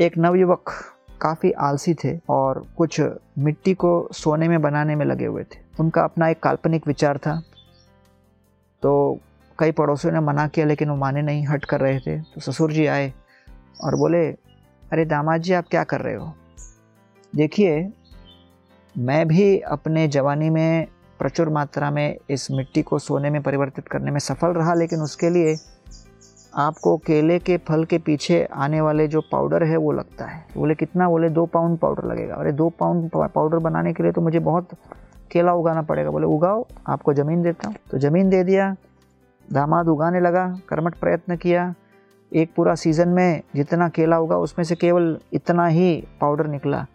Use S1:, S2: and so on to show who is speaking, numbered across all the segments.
S1: एक नवयुवक काफ़ी आलसी थे और कुछ मिट्टी को सोने में बनाने में लगे हुए थे। उनका अपना एक काल्पनिक विचार था। तो कई पड़ोसियों ने मना किया, लेकिन वो माने नहीं, हट कर रहे थे। तो ससुर जी आए और बोले, अरे दामाद जी, आप क्या कर रहे हो? देखिए, मैं भी अपने जवानी में प्रचुर मात्रा में इस मिट्टी को सोने में परिवर्तित करने में सफल रहा, लेकिन उसके लिए आपको केले के फल के पीछे आने वाले जो पाउडर है, वो लगता है। बोले, कितना? बोले, दो पाउंड पाउडर लगेगा। अरे, दो पाउंड पाउडर बनाने के लिए तो मुझे बहुत केला उगाना पड़ेगा। बोले, उगाओ, आपको ज़मीन देता हूँ। तो ज़मीन दे दिया, दामाद उगाने लगा, कर्मठ प्रयत्न किया। एक पूरा सीज़न में जितना केला उगा उसमें से केवल इतना ही पाउडर निकला।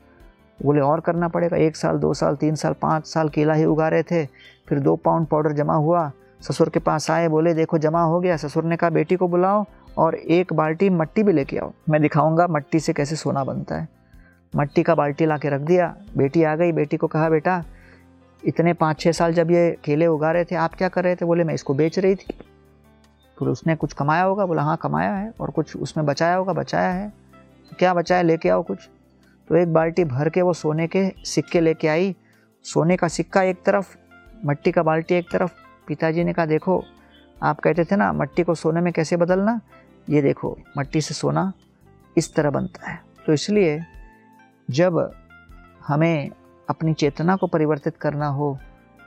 S1: बोले, और करना पड़ेगा। एक साल, दो साल, तीन साल, पाँच साल केला ही उगा रहे थे, फिर दो पाउंड पाउडर जमा हुआ। ससुर के पास आए, बोले, देखो, जमा हो गया, ससुर ने कहा, बेटी को बुलाओ और एक बाल्टी मट्टी भी लेके आओ। मैं दिखाऊँगा मट्टी से कैसे सोना बनता है। मट्टी का बाल्टी ला के रख दिया। बेटी आ गई। बेटी को कहा, बेटा, इतने पाँच छः साल जब ये केले उगा रहे थे, आप क्या कर रहे थे? बोले, मैं इसको बेच रही थी। फिर उसने कुछ कमाया होगा? बोला हाँ कमाया है और कुछ उसमें बचाया होगा? बचाया है। क्या बचाया? लेके आओ कुछ। तो एक बाल्टी भर के वो सोने के सिक्के लेके आई। सोने का सिक्का एक तरफ़, मट्टी का बाल्टी एक तरफ़ पिताजी ने कहा, देखो, आप कहते थे ना, मट्टी को सोने में कैसे बदलना? ये देखो, मट्टी से सोना इस तरह बनता है। तो इसलिए जब हमें अपनी चेतना को परिवर्तित करना हो,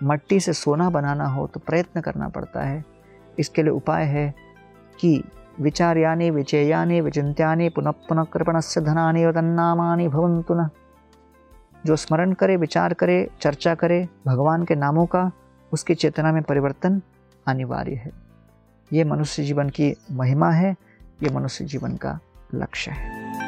S1: मट्टी से सोना बनाना हो तो प्रयत्न करना पड़ता है। इसके लिए उपाय है कि विचार्यानि विचेयानि विचिंत्यानि पुनः पुनः कृपणस्य धनानि, वदन्नामानि भवन्तु न। जो स्मरण करे, विचार करे, चर्चा करे, भगवान के नामों का उसकी चेतना में परिवर्तन अनिवार्य है। ये मनुष्य जीवन की महिमा है, ये मनुष्य जीवन का लक्ष्य है।